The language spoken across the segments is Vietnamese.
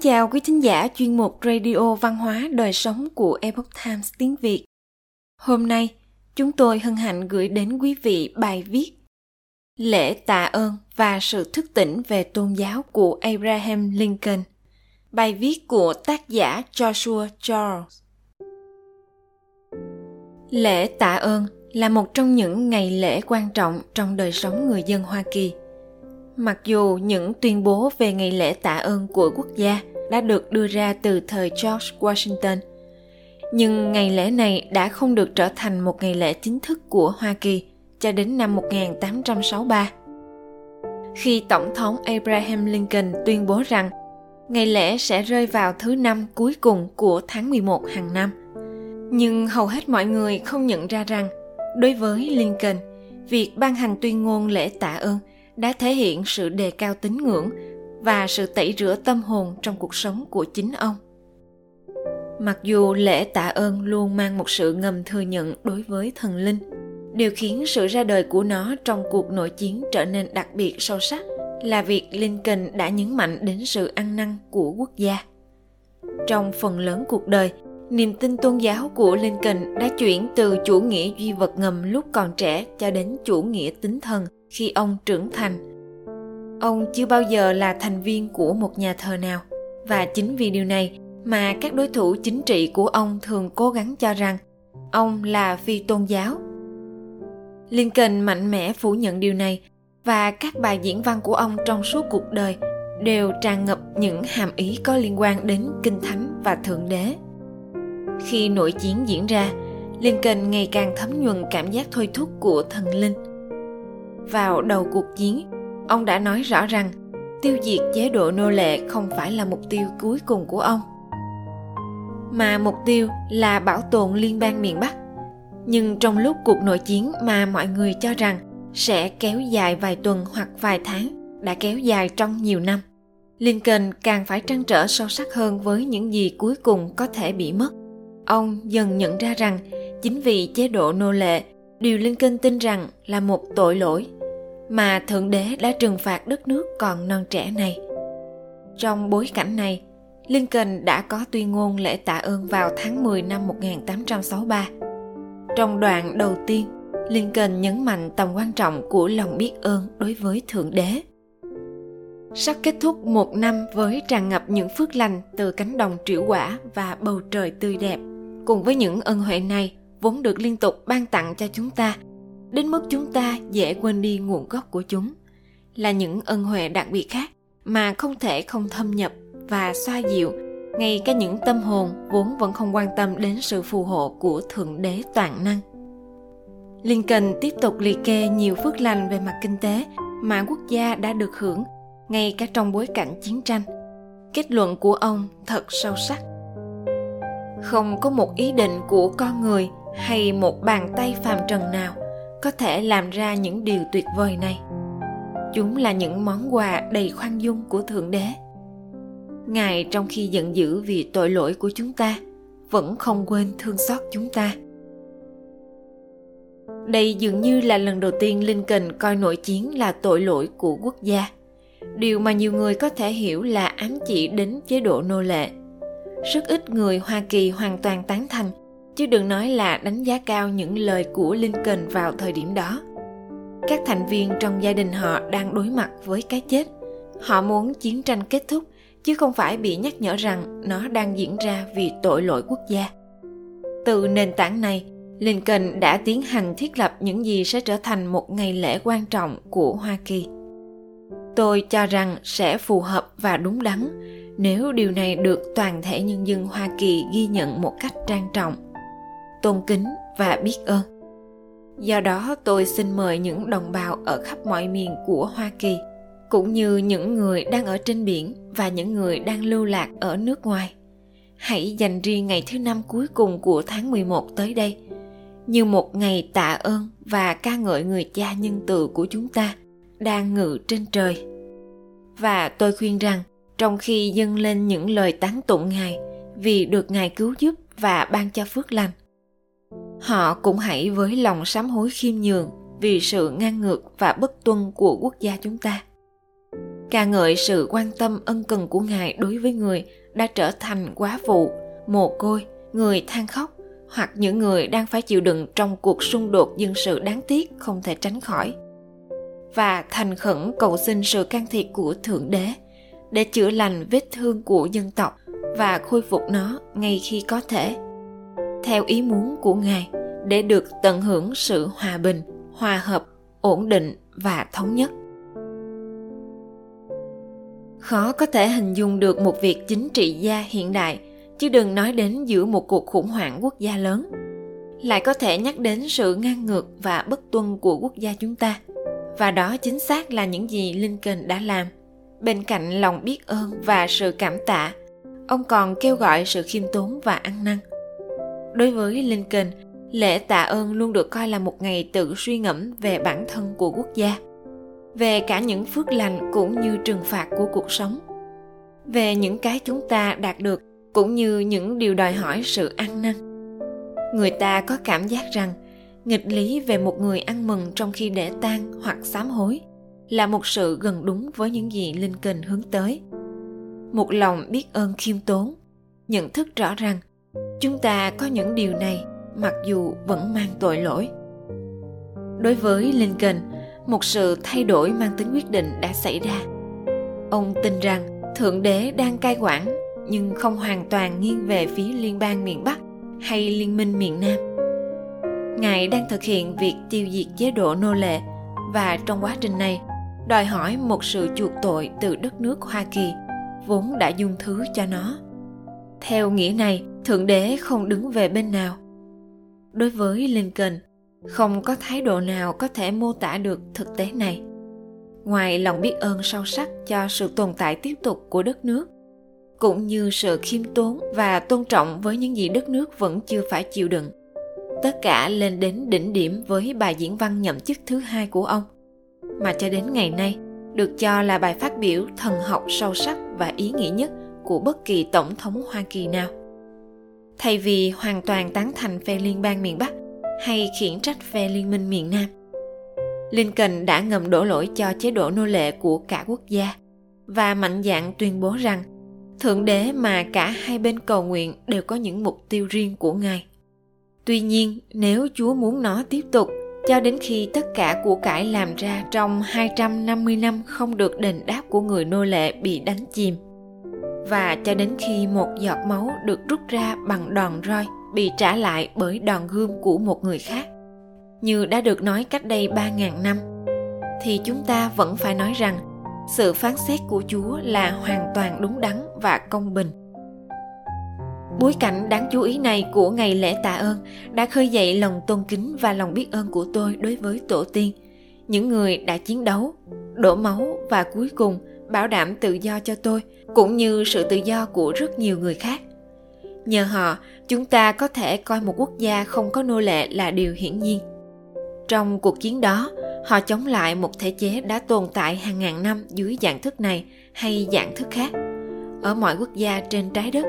chào quý thính giả chuyên mục Radio Văn hóa Đời Sống của Epoch Times tiếng Việt. Hôm nay, chúng tôi hân hạnh gửi đến quý vị bài viết Lễ tạ ơn và sự thức tỉnh về tôn giáo của Abraham Lincoln. Bài viết của tác giả Joshua Charles. Lễ tạ ơn là một trong những ngày lễ quan trọng trong đời sống người dân Hoa Kỳ. Mặc dù những tuyên bố về ngày lễ tạ ơn của quốc gia đã được đưa ra từ thời George Washington, nhưng ngày lễ này đã không được trở thành một ngày lễ chính thức của Hoa Kỳ cho đến năm 1863. Khi Tổng thống Abraham Lincoln tuyên bố rằng ngày lễ sẽ rơi vào thứ năm cuối cùng của tháng 11 hàng năm. Nhưng hầu hết mọi người không nhận ra rằng đối với Lincoln, việc ban hành tuyên ngôn lễ tạ ơn đã thể hiện sự đề cao tín ngưỡng và sự tẩy rửa tâm hồn trong cuộc sống của chính ông. Mặc dù lễ tạ ơn luôn mang một sự ngầm thừa nhận đối với thần linh, điều khiến sự ra đời của nó trong cuộc nội chiến trở nên đặc biệt sâu sắc là việc Lincoln đã nhấn mạnh đến sự ăn năn của quốc gia. Trong phần lớn cuộc đời, niềm tin tôn giáo của Lincoln đã chuyển từ chủ nghĩa duy vật ngầm lúc còn trẻ cho đến chủ nghĩa tính thần khi ông trưởng thành. Ông chưa bao giờ là thành viên của một nhà thờ nào và chính vì điều này mà các đối thủ chính trị của ông thường cố gắng cho rằng ông là phi tôn giáo. Lincoln mạnh mẽ phủ nhận điều này và các bài diễn văn của ông trong suốt cuộc đời đều tràn ngập những hàm ý có liên quan đến kinh thánh và thượng đế. Khi nội chiến diễn ra, Lincoln ngày càng thấm nhuần cảm giác thôi thúc của thần linh. Vào đầu cuộc chiến, ông đã nói rõ rằng tiêu diệt chế độ nô lệ không phải là mục tiêu cuối cùng của ông mà mục tiêu là bảo tồn liên bang miền Bắc. Nhưng trong lúc cuộc nội chiến mà mọi người cho rằng sẽ kéo dài vài tuần hoặc vài tháng đã kéo dài trong nhiều năm. Lincoln càng phải trăn trở sâu sắc hơn với những gì cuối cùng có thể bị mất. Ông dần nhận ra rằng chính vì chế độ nô lệ, điều Lincoln tin rằng là một tội lỗi mà Thượng Đế đã trừng phạt đất nước còn non trẻ này. Trong bối cảnh này, Lincoln đã có tuyên ngôn lễ tạ ơn vào tháng 10 năm 1863. Trong đoạn đầu tiên, Lincoln nhấn mạnh tầm quan trọng của lòng biết ơn đối với Thượng Đế. Sắp kết thúc một năm với tràn ngập những phước lành từ cánh đồng triệu quả và bầu trời tươi đẹp. Cùng với những ân huệ này vốn được liên tục ban tặng cho chúng ta, đến mức chúng ta dễ quên đi nguồn gốc của chúng. Là những ân huệ đặc biệt khác mà không thể không thâm nhập và xoa dịu. Ngay cả những tâm hồn vốn vẫn không quan tâm đến sự phù hộ của thượng đế toàn năng. Lincoln tiếp tục liệt kê nhiều phước lành về mặt kinh tế mà quốc gia đã được hưởng, ngay cả trong bối cảnh chiến tranh. Kết luận của ông thật sâu sắc. Không có một ý định của con người hay một bàn tay phàm trần nào có thể làm ra những điều tuyệt vời này. Chúng là những món quà đầy khoan dung của thượng đế. Ngài trong khi giận dữ vì tội lỗi của chúng ta, vẫn không quên thương xót chúng ta. Đây dường như là lần đầu tiên lincoln coi nội chiến là tội lỗi của quốc gia. Điều mà nhiều người có thể hiểu là ám chỉ đến chế độ nô lệ. Rất ít người hoa kỳ hoàn toàn tán thành chứ đừng nói là đánh giá cao những lời của lincoln vào thời điểm đó các thành viên trong gia đình họ đang đối mặt với cái chết họ muốn chiến tranh kết thúc chứ không phải bị nhắc nhở rằng nó đang diễn ra vì tội lỗi quốc gia. Từ nền tảng này, Lincoln đã tiến hành thiết lập những gì sẽ trở thành một ngày lễ quan trọng của Hoa Kỳ. Tôi cho rằng sẽ phù hợp và đúng đắn nếu điều này được toàn thể nhân dân Hoa Kỳ ghi nhận một cách trang trọng, tôn kính và biết ơn. Do đó tôi xin mời những đồng bào ở khắp mọi miền của Hoa Kỳ – cũng như những người đang ở trên biển và những người đang lưu lạc ở nước ngoài. Hãy dành riêng ngày thứ năm cuối cùng của tháng 11 tới đây như một ngày tạ ơn và ca ngợi người cha nhân từ của chúng ta đang ngự trên trời. Và tôi khuyên rằng trong khi dâng lên những lời tán tụng Ngài vì được Ngài cứu giúp và ban cho phước lành, họ cũng hãy với lòng sám hối khiêm nhường vì sự ngang ngược và bất tuân của quốc gia chúng ta. Ca ngợi sự quan tâm ân cần của ngài đối với người đã trở thành quá phụ, mồ côi, người than khóc hoặc những người đang phải chịu đựng trong cuộc xung đột dân sự đáng tiếc không thể tránh khỏi. Và thành khẩn cầu xin sự can thiệp của thượng đế để chữa lành vết thương của dân tộc và khôi phục nó ngay khi có thể theo ý muốn của ngài để được tận hưởng sự hòa bình, hòa hợp, ổn định và thống nhất. Khó có thể hình dung được một việc chính trị gia hiện đại, chứ đừng nói đến giữa một cuộc khủng hoảng quốc gia lớn. Lại có thể nhắc đến sự ngang ngược và bất tuân của quốc gia chúng ta. Và đó chính xác là những gì lincoln đã làm. Bên cạnh lòng biết ơn và sự cảm tạ, ông còn kêu gọi sự khiêm tốn và ăn năn đối với lincoln lễ tạ ơn luôn được coi là một ngày tự suy ngẫm về bản thân của quốc gia về cả những phước lành cũng như trừng phạt của cuộc sống về những cái chúng ta đạt được cũng như những điều đòi hỏi sự ăn năn người ta có cảm giác rằng nghịch lý về một người ăn mừng trong khi để tang hoặc sám hối là một sự gần đúng với những gì Lincoln hướng tới. Một lòng biết ơn khiêm tốn, nhận thức rõ rằng chúng ta có những điều này mặc dù vẫn mang tội lỗi. Đối với Lincoln, một sự thay đổi mang tính quyết định đã xảy ra. Ông tin rằng Thượng Đế đang cai quản nhưng không hoàn toàn nghiêng về phía liên bang miền Bắc hay liên minh miền Nam. Ngài đang thực hiện việc tiêu diệt chế độ nô lệ và trong quá trình này đòi hỏi một sự chuộc tội từ đất nước Hoa Kỳ vốn đã dung thứ cho nó. Theo nghĩa này, Thượng Đế không đứng về bên nào. Đối với Lincoln, không có thái độ nào có thể mô tả được thực tế này. Ngoài lòng biết ơn sâu sắc cho sự tồn tại tiếp tục của đất nước, cũng như sự khiêm tốn và tôn trọng với những gì đất nước vẫn chưa phải chịu đựng. Tất cả lên đến đỉnh điểm với bài diễn văn nhậm chức thứ hai của ông – mà cho đến ngày nay được cho là bài phát biểu thần học sâu sắc và ý nghĩa nhất của bất kỳ tổng thống Hoa Kỳ nào. Thay vì hoàn toàn tán thành phe liên bang miền Bắc hay khiển trách phe liên minh miền Nam, Lincoln đã ngầm đổ lỗi cho chế độ nô lệ của cả quốc gia và mạnh dạn tuyên bố rằng thượng đế mà cả hai bên cầu nguyện đều có những mục tiêu riêng của ngài. Tuy nhiên, nếu Chúa muốn nó tiếp tục cho đến khi tất cả của cải làm ra trong 250 năm không được đền đáp của người nô lệ bị đánh chìm. Và cho đến khi một giọt máu được rút ra bằng đòn roi bị trả lại bởi đòn gươm của một người khác. Như đã được nói cách đây 3.000 năm, thì chúng ta vẫn phải nói rằng sự phán xét của Chúa là hoàn toàn đúng đắn và công bình Bối cảnh đáng chú ý này của ngày lễ tạ ơn đã khơi dậy lòng tôn kính và lòng biết ơn của tôi đối với tổ tiên, những người đã chiến đấu, đổ máu và cuối cùng bảo đảm tự do cho tôi cũng như sự tự do của rất nhiều người khác. Nhờ họ, chúng ta có thể coi một quốc gia không có nô lệ là điều hiển nhiên. Trong cuộc chiến đó, họ chống lại một thể chế đã tồn tại hàng ngàn năm dưới dạng thức này hay dạng thức khác ở mọi quốc gia trên trái đất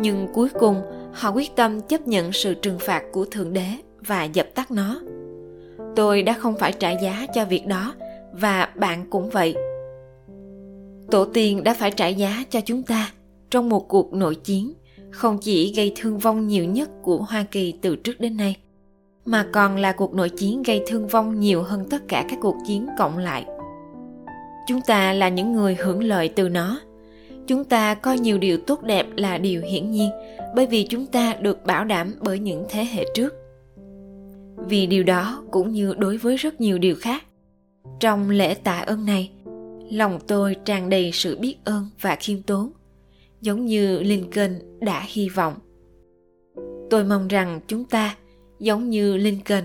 nhưng cuối cùng họ quyết tâm chấp nhận sự trừng phạt của thượng đế và dập tắt nó tôi đã không phải trả giá cho việc đó và bạn cũng vậy tổ tiên đã phải trả giá cho chúng ta trong một cuộc nội chiến không chỉ gây thương vong nhiều nhất của hoa kỳ từ trước đến nay, mà còn là cuộc nội chiến gây thương vong nhiều hơn tất cả các cuộc chiến cộng lại. Chúng ta là những người hưởng lợi từ nó. Chúng ta coi nhiều điều tốt đẹp là điều hiển nhiên, bởi vì chúng ta được bảo đảm bởi những thế hệ trước. Vì điều đó cũng như đối với rất nhiều điều khác, trong lễ tạ ơn này lòng tôi tràn đầy sự biết ơn và khiêm tốn, giống như lincoln đã hy vọng. Tôi mong rằng chúng ta, giống như lincoln,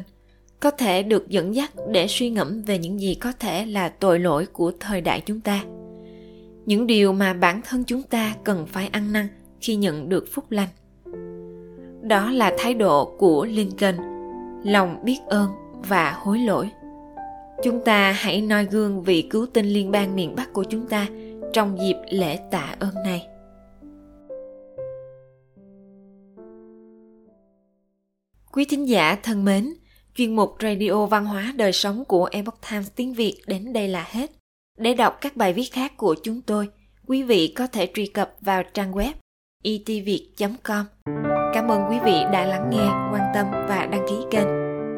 có thể được dẫn dắt để suy ngẫm về những gì có thể là tội lỗi của thời đại chúng ta. Những điều mà bản thân chúng ta cần phải ăn năn khi nhận được phúc lành. Đó là thái độ của lincoln, lòng biết ơn và hối lỗi. Chúng ta hãy noi gương vị cứu tinh liên bang miền Bắc của chúng ta trong dịp lễ tạ ơn này. Quý thính giả thân mến, chuyên mục Radio Văn hóa Đời Sống của Epoch Times tiếng Việt đến đây là hết. Để đọc các bài viết khác của chúng tôi, quý vị có thể truy cập vào trang web e itviet.com. Cảm ơn quý vị đã lắng nghe, quan tâm và đăng ký kênh